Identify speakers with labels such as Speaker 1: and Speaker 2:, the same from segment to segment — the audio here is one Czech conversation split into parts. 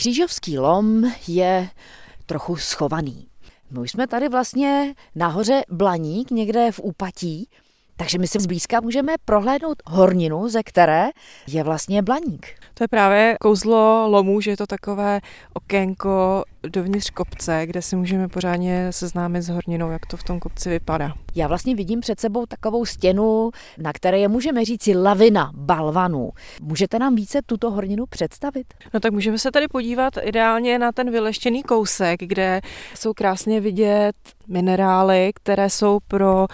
Speaker 1: Křížovský lom je trochu schovaný. My už jsme tady vlastně nahoře Blaník, někde v úpatí, takže my si zblízka můžeme prohlédnout horninu, ze které je vlastně blaník.
Speaker 2: To je právě kouzlo lomu, že je to takové okénko dovnitř kopce, kde si můžeme pořádně seznámit s horninou, jak to v tom kopci vypadá.
Speaker 1: Já vlastně vidím před sebou takovou stěnu, na které je můžeme říci lavina balvanů. Můžete nám více tuto horninu představit?
Speaker 2: No tak můžeme se tady podívat ideálně na ten vyleštěný kousek, kde jsou krásně vidět minerály, které jsou pro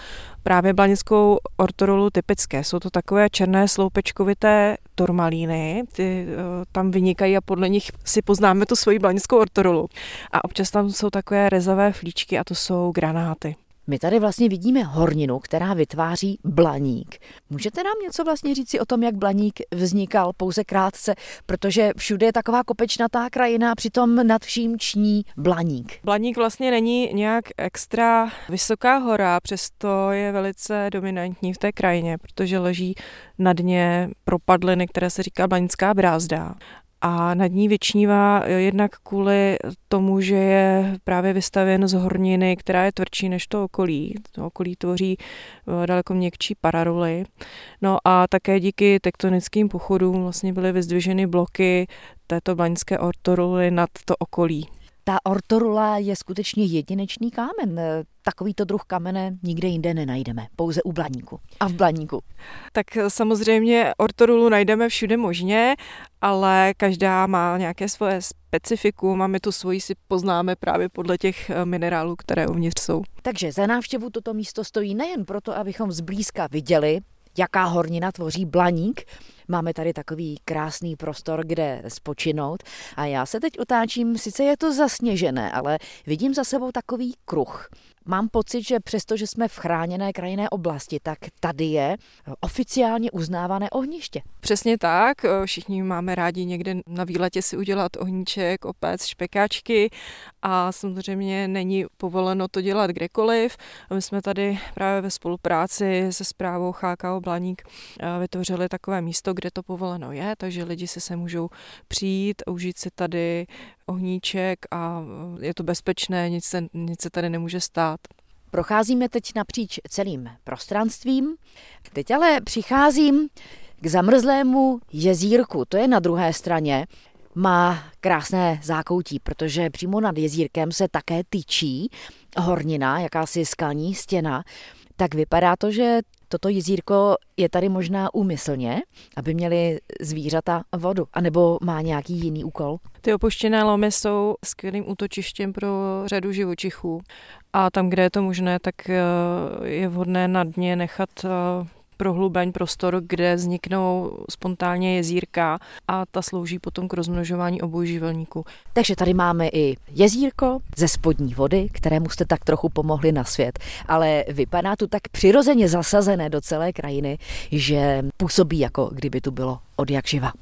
Speaker 2: právě blanickou ortorolu typické. Jsou to takové černé sloupečkovité turmalíny, ty uh, tam vynikají a podle nich si poznáme tu svoji blanickou ortorolu. A občas tam jsou takové rezavé flíčky a to jsou granáty.
Speaker 1: My tady vlastně vidíme horninu, která vytváří blaník. Můžete nám něco vlastně říci o tom, jak blaník vznikal pouze krátce, protože všude je taková kopečnatá krajina, přitom nad vším ční blaník.
Speaker 2: Blaník vlastně není nějak extra vysoká hora, přesto je velice dominantní v té krajině, protože leží na dně propadliny, které se říká blanická brázda a nad ní vyčnívá jednak kvůli tomu, že je právě vystavěn z horniny, která je tvrdší než to okolí. To okolí tvoří eh, daleko měkčí pararuly. No a také díky tektonickým pochodům vlastně byly vyzdviženy bloky této blaňské ortoruly nad to okolí.
Speaker 1: Ta ortorula je skutečně jedinečný kámen. Takovýto druh kamene nikde jinde nenajdeme, pouze u blaníku a v blaníku.
Speaker 2: Tak samozřejmě ortorulu najdeme všude možně, ale každá má nějaké svoje specifikum a my tu svoji si poznáme právě podle těch eh, minerálů, které uvnitř jsou.
Speaker 1: Takže za návštěvu toto místo stojí nejen proto, abychom zblízka viděli, jaká hornina tvoří blaník. Máme tady takový krásný prostor, kde spočinout. A já se teď otáčím, sice je to zasněžené, ale vidím za sebou takový kruh. Mám pocit, že přesto, že jsme v chráněné krajinné oblasti, tak tady je oficiálně uznávané ohniště.
Speaker 2: Přesně tak, všichni máme rádi někde na výletě si udělat ohníček, opec, špekáčky a samozřejmě není povoleno to dělat kdekoliv. My jsme tady právě ve spolupráci se zprávou HKO Blaník eh, vytvořili takové místo, kde to povoleno je, takže lidi si se můžou přijít, užít si tady ohníček a je to bezpečné, nic se, nic se tady nemůže stát.
Speaker 1: Procházíme teď napříč celým prostranstvím. Teď ale přicházím k zamrzlému jezírku. To je na druhé straně. Má krásné zákoutí, protože přímo nad jezírkem se také tyčí hornina, jakási skalní stěna. Tak vypadá to, že toto jezírko je tady možná úmyslně, aby měli zvířata vodu, anebo má nějaký jiný úkol?
Speaker 2: Ty opuštěné lomy jsou skvělým útočištěm pro řadu živočichů a tam, kde je to možné, tak eh, je vhodné na dně nechat eh, prohlubeň prostor, kde vzniknou spontánně jezírka a ta slouží potom k rozmnožování obojživelníků.
Speaker 1: Takže tady máme i jezírko ze spodní vody, kterému jste tak trochu pomohli na svět, ale vypadá tu tak přirozeně zasazené do celé krajiny, že působí jako kdyby tu bylo od jak živa.